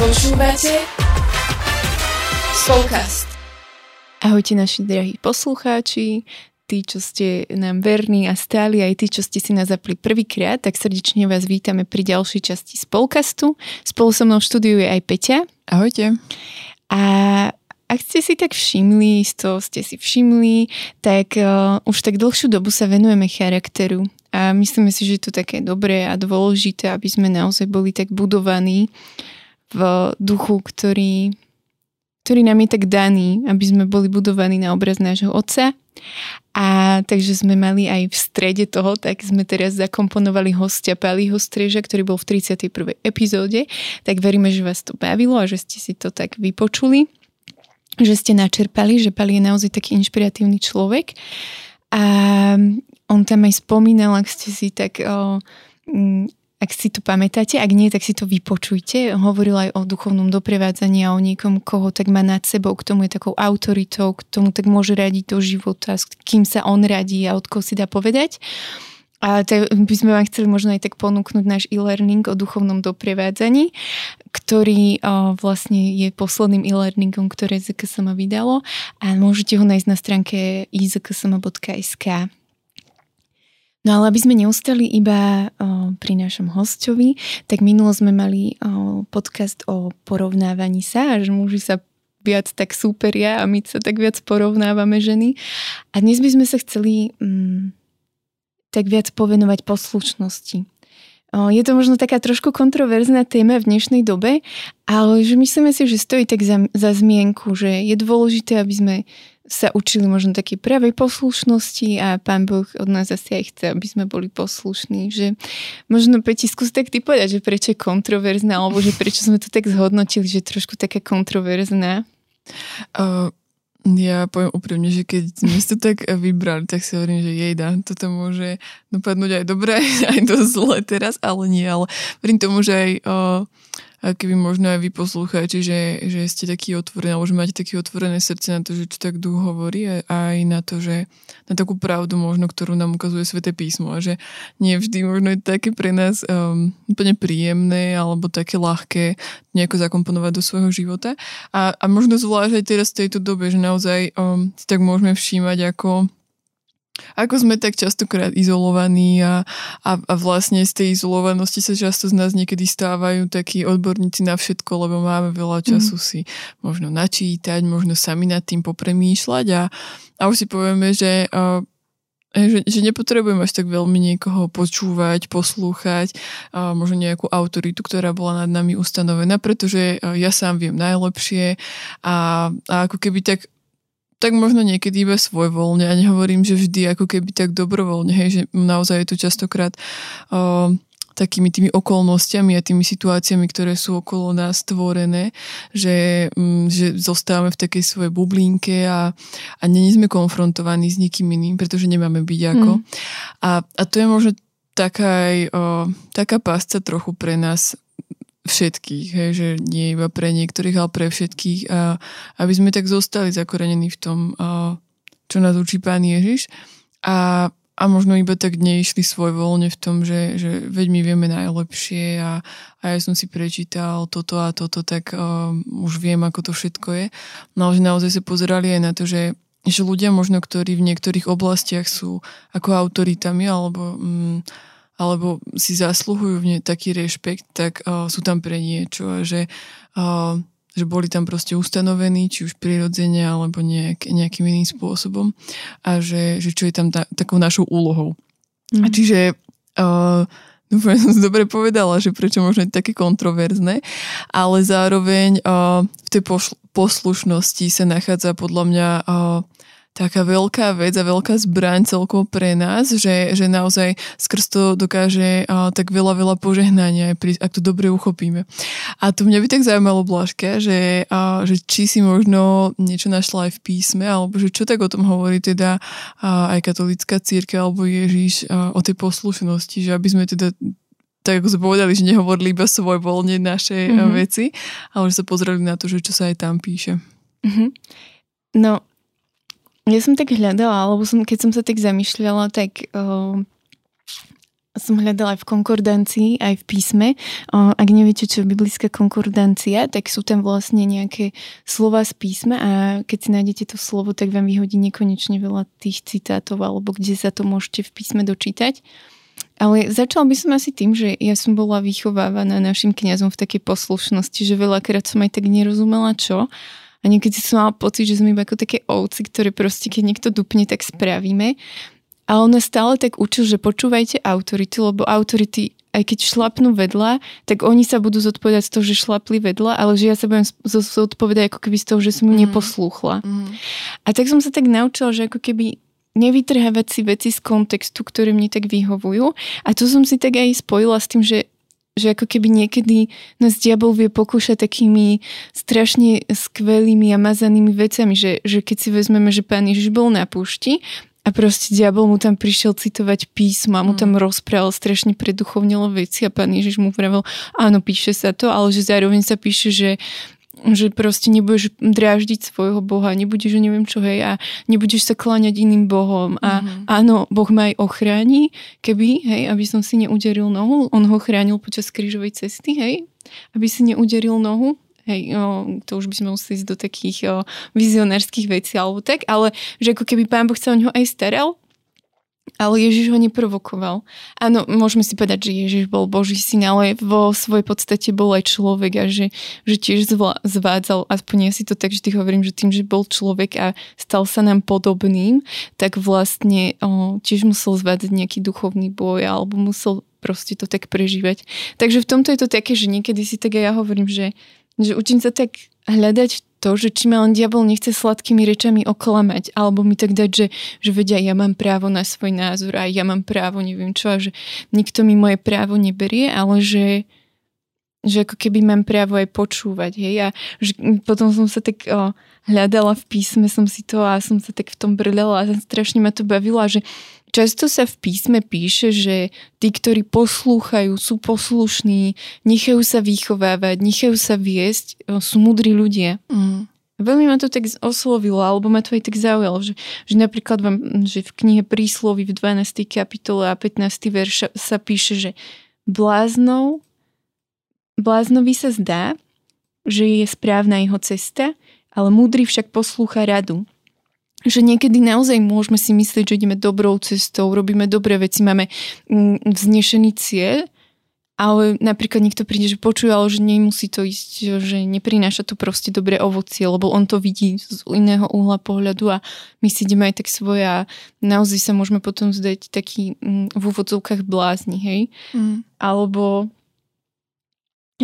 Počúvate Spolkast. Ahojte naši drahí poslucháči, tí, čo ste nám verní a stáli, aj tí, čo ste si nás zapli prvýkrát, tak srdečne vás vítame pri ďalšej časti Spolkastu. Spolu so mnou v štúdiu je aj Peťa. Ahojte. A ak ste si tak všimli, to ste si všimli, tak uh, už tak dlhšiu dobu sa venujeme charakteru. A myslíme si, že je to také dobré a dôležité, aby sme naozaj boli tak budovaní v duchu, ktorý ktorý nám je tak daný, aby sme boli budovaní na obraz nášho otca. A takže sme mali aj v strede toho, tak sme teraz zakomponovali hostia Paliho Streža, ktorý bol v 31. epizóde. Tak veríme, že vás to bavilo a že ste si to tak vypočuli že ste načerpali, že Pali je naozaj taký inšpiratívny človek. A on tam aj spomínal, ak ste si tak o, ak si to pamätáte, ak nie, tak si to vypočujte. Hovoril aj o duchovnom doprevádzaní a o niekom, koho tak má nad sebou, k tomu je takou autoritou, k tomu tak môže radiť do života, s kým sa on radí a od koho si dá povedať. A tak by sme vám chceli možno aj tak ponúknuť náš e-learning o duchovnom doprevádzaní, ktorý o, vlastne je posledným e-learningom, ktoré ZKSM vydalo a môžete ho nájsť na stránke izksm.sk. No ale aby sme neustali iba pri našom hostovi, tak minulo sme mali o, podcast o porovnávaní sa, že muži sa viac tak súperia a my sa tak viac porovnávame ženy. A dnes by sme sa chceli mm, tak viac povenovať poslušnosti. O, je to možno taká trošku kontroverzná téma v dnešnej dobe, ale že myslíme si, že stojí tak za, za zmienku, že je dôležité, aby sme sa učili možno také pravej poslušnosti a pán Boh od nás asi aj chce, aby sme boli poslušní. Že možno Peti, skús tak ty povedať, že prečo je kontroverzná, alebo že prečo sme to tak zhodnotili, že je trošku taká kontroverzná. Uh, ja poviem úprimne, že keď sme to tak vybrali, tak si hovorím, že jejda, toto môže dopadnúť aj dobre, aj dosť zle teraz, ale nie, ale verím tomu, že aj uh, keby možno aj vy poslucháči, že, že ste taký otvorení, alebo že máte také otvorené srdce na to, že čo tak duch hovorí a aj na to, že na takú pravdu možno, ktorú nám ukazuje Svete písmo a že nie vždy možno je také pre nás um, úplne príjemné alebo také ľahké nejako zakomponovať do svojho života. A, a možno zvlášť aj teraz v tejto dobe, že naozaj um, si tak môžeme všímať, ako ako sme tak častokrát izolovaní a, a, a vlastne z tej izolovanosti sa často z nás niekedy stávajú takí odborníci na všetko, lebo máme veľa času mm. si možno načítať, možno sami nad tým popremýšľať a, a už si povieme, že uh, že, že nepotrebujem až tak veľmi niekoho počúvať, poslúchať, a možno nejakú autoritu, ktorá bola nad nami ustanovená, pretože ja sám viem najlepšie a, a ako keby tak tak možno niekedy iba svojvoľne a nehovorím, že vždy ako keby tak dobrovoľne, hej, že naozaj je to častokrát uh, takými tými okolnostiami a tými situáciami, ktoré sú okolo nás stvorené, že, um, že zostávame v takej svojej bublinke a, a není sme konfrontovaní s nikým iným, pretože nemáme byť ako. Mm. A, a to je možno taká, aj, uh, taká pásca trochu pre nás všetkých, hej, že nie iba pre niektorých, ale pre všetkých a aby sme tak zostali zakorenení v tom, čo nás učí Pán Ježiš a, a možno iba tak neišli svoj voľne v tom, že, že veď my vieme najlepšie a, a ja som si prečítal toto a toto, tak uh, už viem, ako to všetko je. No že naozaj sa pozerali aj na to, že že ľudia možno, ktorí v niektorých oblastiach sú ako autoritami alebo mm, alebo si zasluhujú v ne taký rešpekt, tak uh, sú tam pre niečo a že, uh, že boli tam proste ustanovení, či už prirodzene alebo nejak, nejakým iným spôsobom a že, že čo je tam ta, takou našou úlohou. Mm. A mhm. čiže uh, Dúfam, som si dobre povedala, že prečo možno je také kontroverzné, ale zároveň uh, v tej poslušnosti sa nachádza podľa mňa uh, taká veľká vec a veľká zbraň celkovo pre nás, že, že naozaj skrz to dokáže uh, tak veľa, veľa požehnania, ak to dobre uchopíme. A to mňa by tak zaujímalo, Blažka, že, uh, že či si možno niečo našla aj v písme, alebo že čo tak o tom hovorí teda uh, aj katolická círka alebo Ježiš uh, o tej poslušnosti, že aby sme teda tak ako sme povedali, že nehovorili iba voľne naše mm-hmm. veci, ale že sa pozreli na to, že čo sa aj tam píše. Mm-hmm. No, ja som tak hľadala, alebo som, keď som sa tak zamýšľala, tak uh, som hľadala aj v konkordancii, aj v písme. Ak neviete, čo je biblická konkordancia, tak sú tam vlastne nejaké slova z písma a keď si nájdete to slovo, tak vám vyhodí nekonečne veľa tých citátov alebo kde sa to môžete v písme dočítať. Ale začal by som asi tým, že ja som bola vychovávaná našim kňazom v takej poslušnosti, že veľakrát som aj tak nerozumela čo. A niekedy som mala pocit, že sme iba ako také ovci, ktoré proste, keď niekto dupne, tak spravíme. A on stále tak učil, že počúvajte autority, lebo autority aj keď šlapnú vedľa, tak oni sa budú zodpovedať z toho, že šlapli vedľa, ale že ja sa budem zodpovedať ako keby z toho, že som mu mm. neposlúchla. Mm. A tak som sa tak naučila, že ako keby nevytrhávať si veci z kontextu, ktoré mne tak vyhovujú. A to som si tak aj spojila s tým, že že ako keby niekedy nás diabol vie pokúšať takými strašne skvelými a mazanými vecami, že, že keď si vezmeme, že pán Ježiš bol na púšti a proste diabol mu tam prišiel citovať písmo a mu tam mm. rozprával strašne preduchovnilo veci a pán Ježiš mu vravel, áno, píše sa to, ale že zároveň sa píše, že že proste nebudeš dráždiť svojho Boha, nebudeš, neviem čo, hej, a nebudeš sa kláňať iným Bohom. A mm-hmm. áno, Boh ma aj ochráni, keby, hej, aby som si neuderil nohu. On ho chránil počas krížovej cesty, hej, aby si neuderil nohu. Hej, o, to už by sme museli ísť do takých o, vizionárskych vecí alebo tak, ale že ako keby pán Boh sa o neho aj staral, ale Ježiš ho neprovokoval. Áno, môžeme si povedať, že Ježiš bol Boží syn, ale vo svojej podstate bol aj človek a že, že tiež zvla, zvádzal, aspoň ja si to tak vždy hovorím, že tým, že bol človek a stal sa nám podobným, tak vlastne o, tiež musel zvádzať nejaký duchovný boj alebo musel proste to tak prežívať. Takže v tomto je to také, že niekedy si tak aj ja hovorím, že, že učím sa tak hľadať to, že či ma len diabol nechce sladkými rečami oklamať, alebo mi tak dať, že, že vedia, ja mám právo na svoj názor a ja mám právo, neviem čo, a že nikto mi moje právo neberie, ale že, že ako keby mám právo aj počúvať, hej, a že potom som sa tak o, hľadala v písme, som si to a som sa tak v tom brľala a strašne ma to bavilo že Často sa v písme píše, že tí, ktorí poslúchajú, sú poslušní, nechajú sa vychovávať, nechajú sa viesť, sú mudrí ľudia. Mm. Veľmi ma to tak oslovilo, alebo ma to aj tak zaujalo, že, že napríklad vám, že v knihe Príslovy v 12. kapitole a 15. verš sa píše, že bláznou, bláznovi sa zdá, že je správna jeho cesta, ale múdry však poslúcha radu že niekedy naozaj môžeme si myslieť, že ideme dobrou cestou, robíme dobré veci, máme mm, vznešený cieľ, ale napríklad niekto príde, že počuje, ale že nemusí to ísť, že neprináša to proste dobré ovocie, lebo on to vidí z iného uhla pohľadu a my si ideme aj tak svoje a naozaj sa môžeme potom zdať taký mm, v úvodzovkách blázni, hej? Mm. Alebo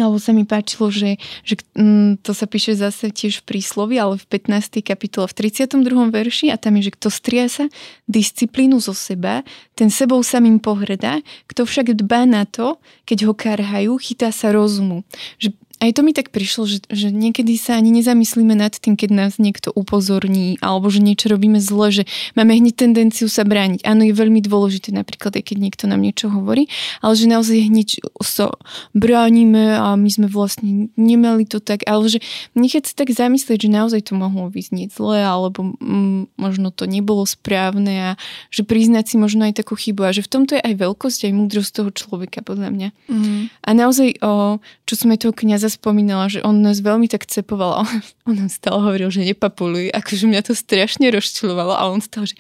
alebo sa mi páčilo, že, že mm, to sa píše zase tiež v príslovi, ale v 15. kapitole v 32. verši a tam je, že kto stria sa disciplínu zo seba, ten sebou samým pohrdá, kto však dbá na to, keď ho karhajú, chytá sa rozumu. Že aj to mi tak prišlo, že, že niekedy sa ani nezamyslíme nad tým, keď nás niekto upozorní, alebo že niečo robíme zle, že máme hneď tendenciu sa brániť. Áno, je veľmi dôležité napríklad, aj keď niekto nám niečo hovorí, ale že naozaj hneď sa bránime a my sme vlastne nemali to tak, ale že nechať sa tak zamyslieť, že naozaj to mohlo vyznieť zle, alebo mm, možno to nebolo správne a že priznať si možno aj takú chybu a že v tomto je aj veľkosť, aj múdrosť toho človeka, podľa mňa. Mm. A naozaj, o, čo sme toho kniaza spomínala, že on nás veľmi tak cepoval a on, nám stále hovoril, že nepapuluj. Akože mňa to strašne rozčulovalo a on stále, že,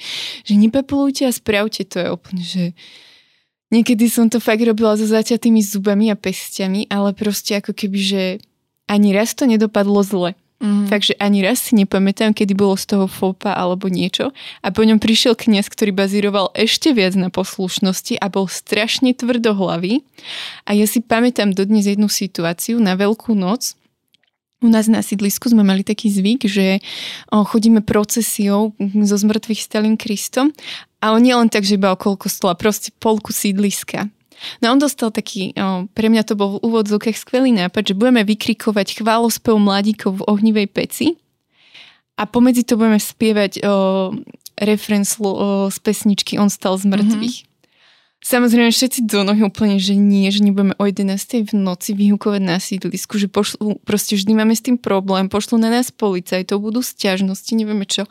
že nepapulujte a spravte to. Je úplne, že niekedy som to fakt robila so zaťatými zubami a pestiami, ale proste ako keby, že ani raz to nedopadlo zle. Mm. Takže ani raz si nepamätám, kedy bolo z toho fopa alebo niečo. A po ňom prišiel kniaz, ktorý bazíroval ešte viac na poslušnosti a bol strašne tvrdohlavý. A ja si pamätám dodnes jednu situáciu na Veľkú noc, u nás na sídlisku sme mali taký zvyk, že chodíme procesiou so zmrtvých stalým Kristom, ale nie len tak, že iba okolo kostola, proste polku sídliska. No on dostal taký, o, pre mňa to bol v úvodzovkách skvelý nápad, že budeme vykrikovať chválospev mladíkov v ohnivej peci a pomedzi to budeme spievať o, refren slo, o, z pesničky On stal z mŕtvych. Mm-hmm. Samozrejme všetci do nohy úplne, že nie, že nebudeme o 11. v noci vyhukovať na sídlisku, že pošlu, proste vždy máme s tým problém, pošlu na nás policajtov, budú stiažnosti, nevieme čo.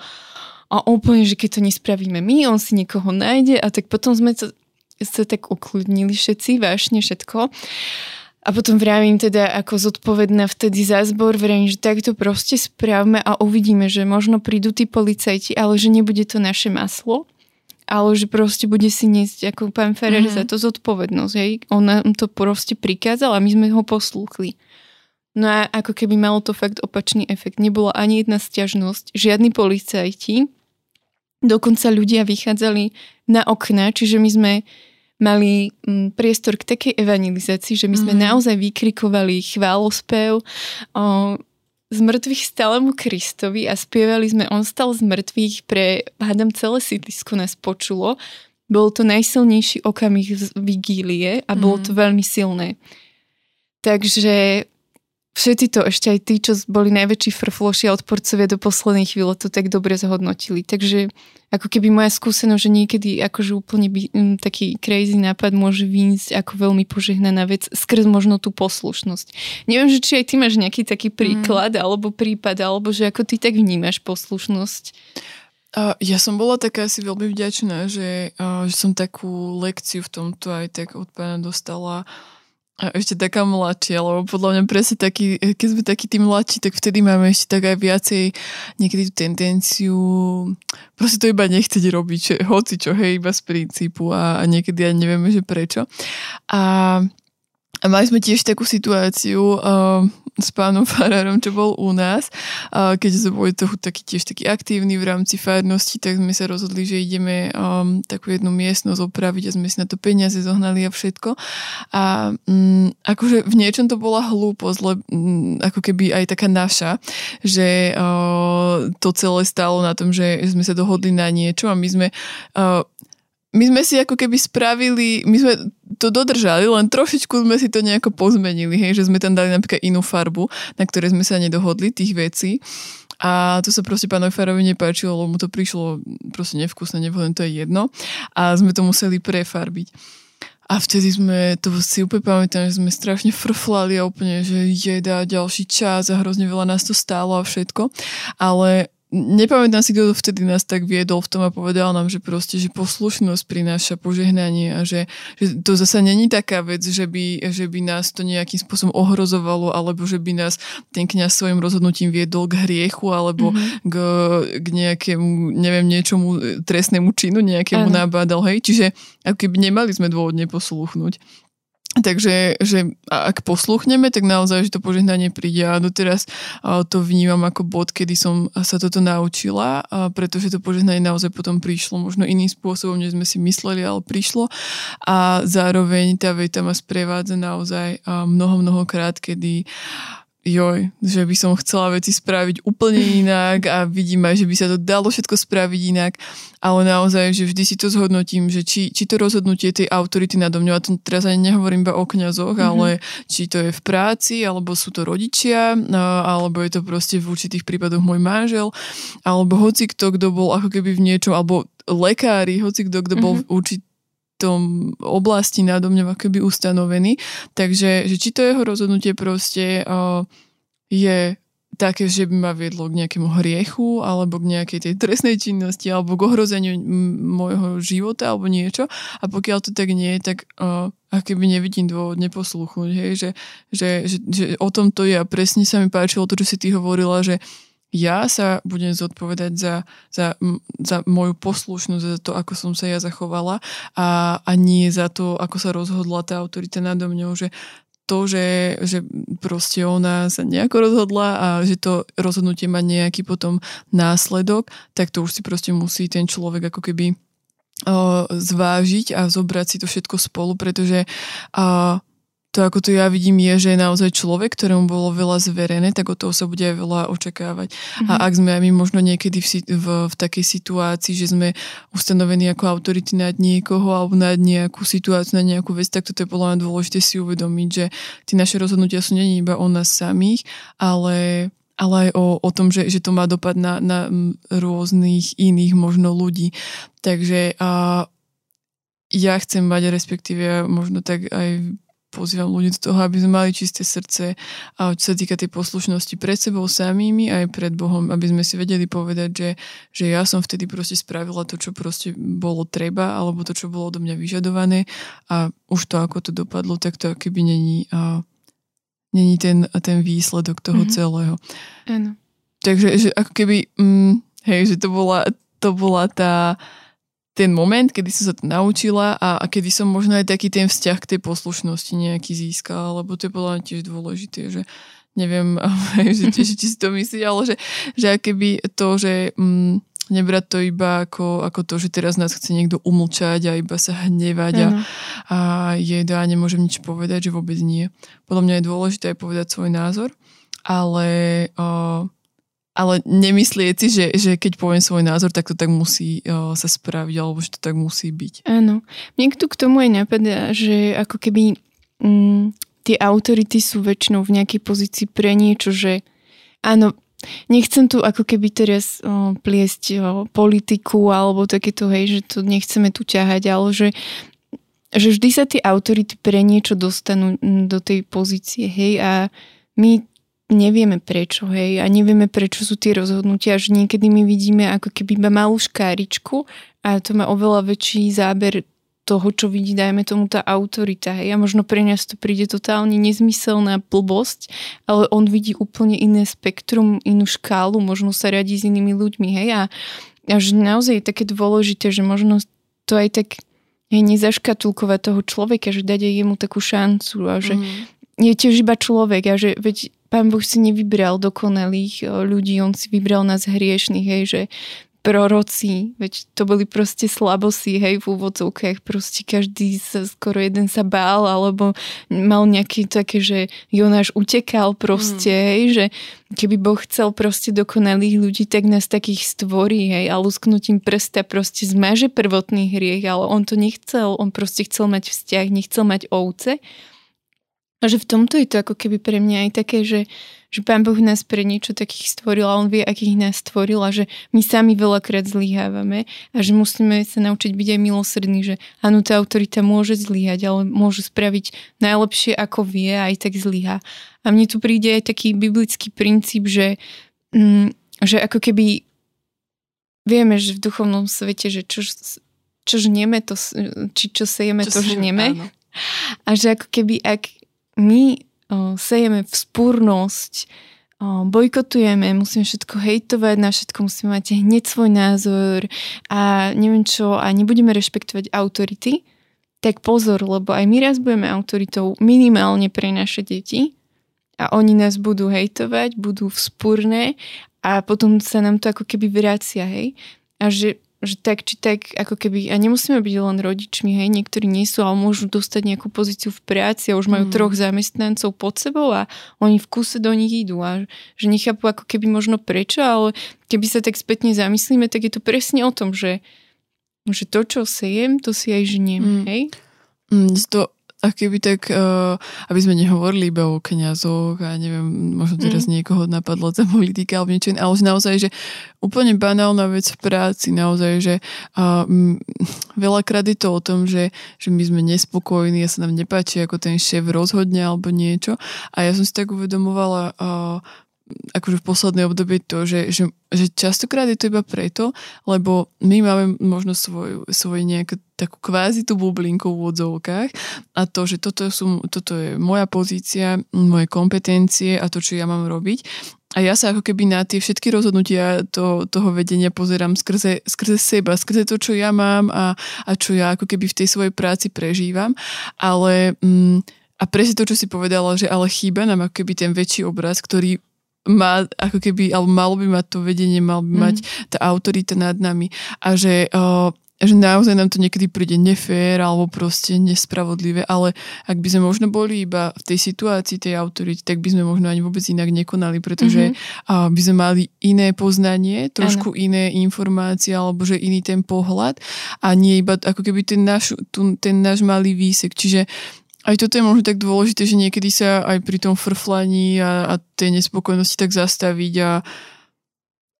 A úplne, že keď to nespravíme my, on si niekoho nájde a tak potom sme to sa tak ukludnili všetci, vášne všetko. A potom vravím teda ako zodpovedná vtedy za zbor, vravím, že takto proste správme a uvidíme, že možno prídu tí policajti, ale že nebude to naše maslo, ale že proste bude si niesť ako pán Ferrer mm-hmm. za to zodpovednosť. Hej? On nám to proste prikázal a my sme ho poslúchli. No a ako keby malo to fakt opačný efekt. Nebola ani jedna stiažnosť, žiadni policajti, dokonca ľudia vychádzali na okna, čiže my sme mali mm, priestor k takej evangelizácii, že my sme mm. naozaj vykrikovali chválospev o, z mŕtvych stalému Kristovi a spievali sme On stal z mŕtvych pre, hádam, celé sídlisko nás počulo. Bol to najsilnejší okamih z vigílie a bolo to mhm. veľmi silné. Takže všetci to, ešte aj tí, čo boli najväčší frfloši a odporcovia do poslednej chvíle, to tak dobre zhodnotili. Takže ako keby moja skúsenosť, že niekedy akože úplne by, m, taký crazy nápad môže výjsť ako veľmi požehnaná vec skrz možno tú poslušnosť. Neviem, že či aj ty máš nejaký taký mm. príklad mm. alebo prípad, alebo že ako ty tak vnímaš poslušnosť. Ja som bola taká asi veľmi vďačná, že, že som takú lekciu v tomto aj tak od pána dostala a ešte taká mladšia, lebo podľa mňa presne taký, keď sme takí tí mladší, tak vtedy máme ešte tak aj viacej niekedy tú tendenciu proste to iba nechceť robiť, že hoci čo, hej, iba z princípu a, a niekedy aj nevieme, že prečo. A a mali sme tiež takú situáciu uh, s pánom Farárom, čo bol u nás. Uh, keď sme boli toho taký, tiež taký aktívny v rámci farnosti, tak sme sa rozhodli, že ideme um, takú jednu miestnosť opraviť a sme si na to peniaze zohnali a všetko. A um, akože v niečom to bola hlúposť, lebo um, ako keby aj taká naša, že uh, to celé stalo na tom, že sme sa dohodli na niečo a my sme uh, my sme si ako keby spravili, my sme to dodržali, len trošičku sme si to nejako pozmenili, hej, že sme tam dali napríklad inú farbu, na ktorej sme sa nedohodli, tých vecí. A to sa proste pánovi Farovi nepáčilo, lebo mu to prišlo proste nevkusné, nevhodné, to je jedno. A sme to museli prefarbiť. A vtedy sme, to si úplne pamätám, že sme strašne frflali a úplne, že jeda ďalší čas a hrozne veľa nás to stálo a všetko. Ale nepamätám si, kto vtedy nás tak viedol v tom a povedal nám, že proste, že poslušnosť prináša požehnanie a že, že to zase není taká vec, že by, že by nás to nejakým spôsobom ohrozovalo alebo že by nás ten kňaz svojim rozhodnutím viedol k hriechu alebo mm-hmm. k, k nejakému, neviem, niečomu trestnému činu, nejakému ano. nabádal, hej. Čiže ako keby nemali sme dôvod neposlúchnuť. Takže že ak posluchneme, tak naozaj, že to požehnanie príde. A doteraz to vnímam ako bod, kedy som sa toto naučila, pretože to požehnanie naozaj potom prišlo možno iným spôsobom, než sme si mysleli, ale prišlo. A zároveň tá veta ma sprevádza naozaj mnoho, mnohokrát, kedy joj, že by som chcela veci spraviť úplne inak a vidím aj, že by sa to dalo všetko spraviť inak, ale naozaj, že vždy si to zhodnotím, že či, či to rozhodnutie tej autority nado mňou, a to teraz ani nehovorím iba o kňazoch, mm-hmm. ale či to je v práci, alebo sú to rodičia, alebo je to proste v určitých prípadoch môj manžel, alebo hoci kto, kto bol ako keby v niečom, alebo lekári, hoci kto, kto bol mm-hmm. v určitých tom oblasti nado mňa keby ustanovený. Takže že či to jeho rozhodnutie proste uh, je také, že by ma viedlo k nejakému hriechu alebo k nejakej tej trestnej činnosti alebo k ohrozeniu môjho života alebo niečo a pokiaľ to tak nie je, tak uh, keby nevidím dôvod neposlúchnuť, hej, že, že, že, že o tom to je a presne sa mi páčilo to, čo si ty hovorila, že ja sa budem zodpovedať za, za, za moju poslušnosť, za to, ako som sa ja zachovala a, a nie za to, ako sa rozhodla tá autorita nado mňou, že to, že, že proste ona sa nejako rozhodla a že to rozhodnutie má nejaký potom následok, tak to už si proste musí ten človek ako keby uh, zvážiť a zobrať si to všetko spolu, pretože uh, to, ako to ja vidím, je, že je naozaj človek, ktorému bolo veľa zverené, tak od toho sa bude aj veľa očakávať. Mm-hmm. A mhm. ak sme aj my možno niekedy v, v, v takej situácii, že sme ustanovení ako autority nad niekoho alebo nad nejakú situáciu, na nejakú vec, tak toto je podľa mňa dôležité si uvedomiť, že tie naše rozhodnutia sú není iba o nás samých, ale ale aj o, o tom, že, že to má dopad na, na rôznych iných možno ľudí. Takže a ja chcem mať, respektíve možno tak aj pozývam ľudí do toho, aby sme mali čisté srdce a čo sa týka tej poslušnosti pred sebou samými aj pred Bohom, aby sme si vedeli povedať, že, že ja som vtedy proste spravila to, čo proste bolo treba, alebo to, čo bolo odo mňa vyžadované a už to, ako to dopadlo, tak to keby není, a, není ten, ten výsledok toho mm-hmm. celého. Áno. Takže že ako keby, mm, hej, že to bola, to bola tá, ten moment, kedy som sa to naučila a, a kedy som možno aj taký ten vzťah k tej poslušnosti nejaký získala, lebo to je podľa mňa tiež dôležité, že neviem, že tiež či si to myslíš, ale že, že keby to, že mm, nebrať to iba ako, ako to, že teraz nás chce niekto umlčať a iba sa hnevať a, a je a nemôžem nič povedať, že vôbec nie. Podľa mňa je dôležité aj povedať svoj názor, ale o, ale nemyslieť si, že, že keď poviem svoj názor, tak to tak musí o, sa spraviť, alebo že to tak musí byť. Áno. Mne tu k tomu aj napadá, že ako keby mm, tie autority sú väčšinou v nejakej pozícii pre niečo, že áno, nechcem tu ako keby teraz o, pliesť o, politiku alebo takéto, hej, že to nechceme tu ťahať, ale že že vždy sa tie autority pre niečo dostanú do tej pozície, hej, a my nevieme prečo, hej, a nevieme prečo sú tie rozhodnutia, že niekedy my vidíme ako keby iba malú škáričku a to má oveľa väčší záber toho, čo vidí, dajme tomu tá autorita. Hej. A možno pre nás to príde totálne nezmyselná blbosť, ale on vidí úplne iné spektrum, inú škálu, možno sa radí s inými ľuďmi. Hej. A, a že naozaj je také dôležité, že možno to aj tak hej, nezaškatulkovať toho človeka, že dať aj jemu takú šancu a že mm. je tiež iba človek a že veď Pán Boh si nevybral dokonalých ľudí, on si vybral nás hriešných, hej, že proroci, veď to boli proste slabosti, hej, v úvodzovkách, proste každý sa, skoro jeden sa bál, alebo mal nejaké také, že Jonáš utekal proste, mm. hej, že keby Boh chcel proste dokonalých ľudí, tak nás takých stvorí, hej, a lusknutím prsta proste zmaže prvotný hriech, ale on to nechcel, on proste chcel mať vzťah, nechcel mať ovce, a že v tomto je to ako keby pre mňa aj také, že, že Pán Boh nás pre niečo takých stvoril a On vie, akých nás stvoril a že my sami veľakrát zlyhávame a že musíme sa naučiť byť aj milosrdní, že áno, tá autorita môže zlyhať, ale môže spraviť najlepšie, ako vie a aj tak zlyhá. A mne tu príde aj taký biblický princíp, že, mm, že ako keby vieme, že v duchovnom svete, že čo, čo žnieme, to, či čo sejeme, čo to žnieme. Áno. A že ako keby, ak my o, sejeme vzpúrnosť, o, bojkotujeme, musíme všetko hejtovať, na všetko musíme mať hneď svoj názor a neviem čo, a nebudeme rešpektovať autority, tak pozor, lebo aj my raz budeme autoritou minimálne pre naše deti a oni nás budú hejtovať, budú vzpúrne a potom sa nám to ako keby vracia, hej. A že že tak či tak, ako keby, a nemusíme byť len rodičmi, hej, niektorí nie sú, ale môžu dostať nejakú pozíciu v práci a už majú mm. troch zamestnancov pod sebou a oni v kuse do nich idú a že nechápu ako keby možno prečo, ale keby sa tak spätne zamyslíme, tak je to presne o tom, že, že to, čo sejem, to si aj žniem, mm. hej? Mm, to a keby tak, uh, aby sme nehovorili iba o kniazoch a neviem, možno teraz mm. niekoho napadlo za politika alebo niečo, ale naozaj, že úplne banálna vec v práci, naozaj, že uh, m, veľakrát je to o tom, že, že my sme nespokojní a sa nám nepáči, ako ten šéf rozhodne alebo niečo a ja som si tak uvedomovala uh, akože v poslednej obdobie to, že, že, že častokrát je to iba preto, lebo my máme možno svoj, svoj nejakú takú kvázi tú bublinku v odzovkách a to, že toto, sú, toto je moja pozícia, moje kompetencie a to, čo ja mám robiť. A ja sa ako keby na tie všetky rozhodnutia to, toho vedenia pozerám skrze, skrze seba, skrze to, čo ja mám a, a čo ja ako keby v tej svojej práci prežívam. Ale... Mm, a presne to, čo si povedala, že ale chýba nám ako keby ten väčší obraz, ktorý má ako keby, alebo malo by mať to vedenie, mal by mm. mať tá autorita nad nami a že, uh, že naozaj nám to niekedy príde nefér alebo proste nespravodlivé, ale ak by sme možno boli iba v tej situácii tej autority, tak by sme možno ani vôbec inak nekonali, pretože mm-hmm. uh, by sme mali iné poznanie, trošku ano. iné informácie alebo že iný ten pohľad a nie iba ako keby ten náš, ten náš malý výsek. Čiže aj toto je možno tak dôležité, že niekedy sa aj pri tom frflaní a, a tej nespokojnosti tak zastaviť a,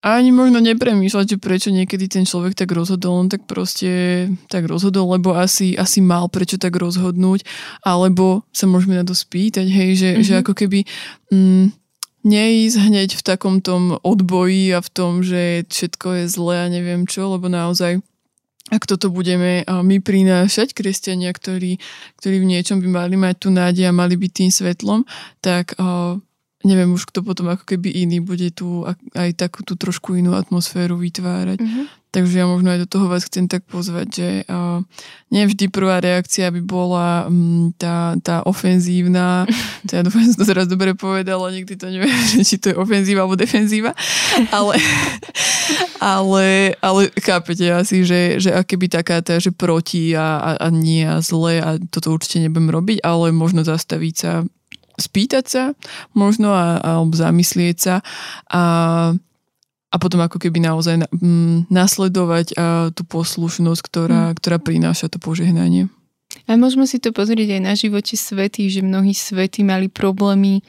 a ani možno nepremýšľať, že prečo niekedy ten človek tak rozhodol, on tak proste tak rozhodol, lebo asi, asi mal prečo tak rozhodnúť, alebo sa môžeme na to spýtať, hej, že, mm-hmm. že ako keby mm, neísť hneď v takom tom odboji a v tom, že všetko je zlé a neviem čo, lebo naozaj ak toto budeme my prinášať, kresťania, ktorí, ktorí v niečom by mali mať tú nádej a mali byť tým svetlom, tak neviem už kto potom ako keby iný bude tu aj takú tú trošku inú atmosféru vytvárať. Mm-hmm. Takže ja možno aj do toho vás chcem tak pozvať, že uh, nie vždy prvá reakcia by bola um, tá, tá ofenzívna, to ja dúfam, že som to teraz dobre povedala, nikdy to neviem, či to je ofenzíva alebo defenzíva, ale, ale, ale chápete asi, že, že aké by taká tá, že proti a, a, a nie a zle a toto určite nebudem robiť, ale možno zastaviť sa spýtať sa možno a, alebo zamyslieť sa a, a potom ako keby naozaj na, m, nasledovať a, tú poslušnosť, ktorá, mm. ktorá prináša to požehnanie. A môžeme si to pozrieť aj na živote svety, že mnohí svety mali problémy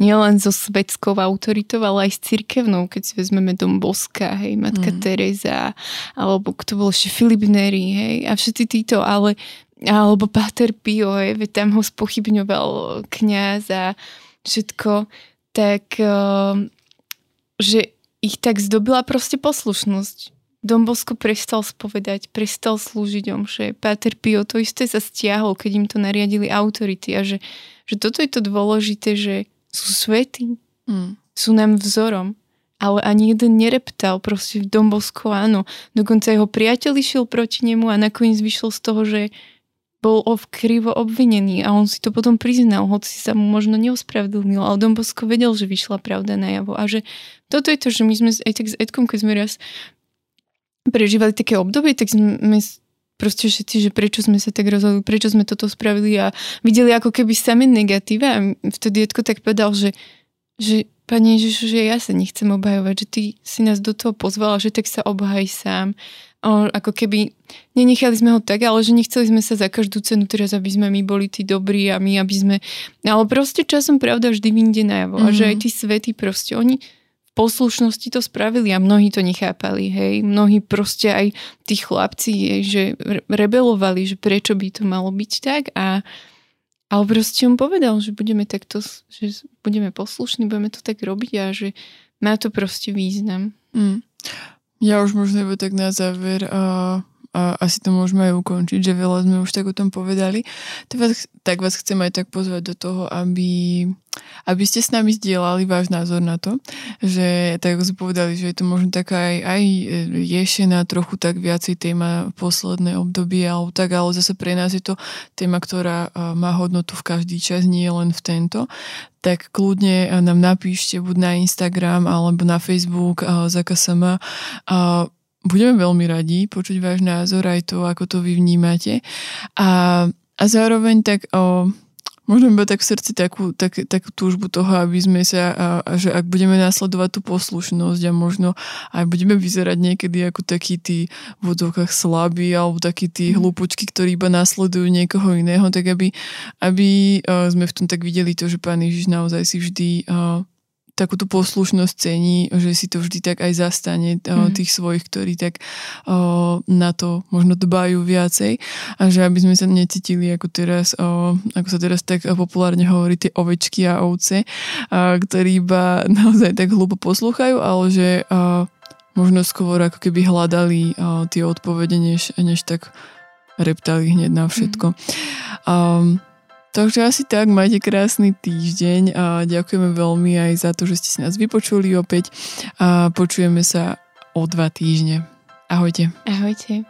nielen so svetskou autoritou, ale aj s cirkevnou, keď si vezmeme dom Boska, hej, Matka mm. Teresa, alebo kto bol ešte Filip Neri, hej, a všetci títo, ale alebo Pater Pio, veď tam ho spochybňoval kniaz a všetko, tak uh, že ich tak zdobila proste poslušnosť. Dom Bosko prestal spovedať, prestal slúžiť omše. Pater Pio to isté sa stiahol, keď im to nariadili autority a že, že toto je to dôležité, že sú svety, mm. sú nám vzorom ale ani jeden nereptal proste v Dombosko, áno. Dokonca jeho priateľ išiel proti nemu a nakoniec vyšiel z toho, že bol krivo obvinený a on si to potom priznal, hoci sa mu možno neospravedlnil, ale Don Bosco vedel, že vyšla pravda najavo a že toto je to, že my sme aj tak s Edkom, keď sme raz prežívali také obdobie, tak sme proste všetci, že prečo sme sa tak rozhodli, prečo sme toto spravili a videli ako keby sami negatíva a vtedy Edko tak povedal, že, že Pane Ježišu, že ja sa nechcem obhajovať, že ty si nás do toho pozvala, že tak sa obhaj sám o, ako keby nenechali sme ho tak, ale že nechceli sme sa za každú cenu teraz, aby sme my boli tí dobrí a my, aby sme... Ale proste časom pravda vždy vyjde najavo. Mm-hmm. A že aj mhm. tí svety proste, oni v poslušnosti to spravili a mnohí to nechápali, hej. Mnohí proste aj tí chlapci, hej, že rebelovali, že prečo by to malo byť tak a ale proste on povedal, že budeme takto, že budeme poslušní, budeme to tak robiť a že má to proste význam. Mm. Ja už možno iba tak na záver a, a asi to môžeme aj ukončiť, že veľa sme už tak o tom povedali. Tak vás, tak vás chcem aj tak pozvať do toho, aby, aby ste s nami zdieľali váš názor na to, že tak ako sme povedali, že je to možno taká aj, aj riešená trochu tak viacej téma posledné obdobie, alebo tak, ale zase pre nás je to téma, ktorá má hodnotu v každý čas, nie len v tento tak kľudne eh, nám napíšte buď na Instagram alebo na Facebook za KSM. Budeme veľmi radi počuť váš názor aj to, ako to vy vnímate. A, a zároveň tak o, Možno iba tak v srdci takú, tak, takú túžbu toho, aby sme sa, a, a že ak budeme následovať tú poslušnosť a možno aj budeme vyzerať niekedy ako takí tí v vodovkách slabí alebo takí tí mhm. hlúpočky, ktorí iba následujú niekoho iného, tak aby, aby sme v tom tak videli to, že Pán Ježiš naozaj si vždy uh, takúto poslušnosť cení, že si to vždy tak aj zastane mm. tých svojich, ktorí tak o, na to možno dbajú viacej a že aby sme sa necítili ako teraz, o, ako sa teraz tak populárne hovorí, tie ovečky a ovce, a, ktorí iba naozaj tak hlúpo poslúchajú, ale že a, možno skôr ako keby hľadali a, tie odpovede, než, než tak reptali hneď na všetko. Mm. Um, Takže asi tak, majte krásny týždeň a ďakujeme veľmi aj za to, že ste si nás vypočuli opäť a počujeme sa o dva týždne. Ahojte. Ahojte.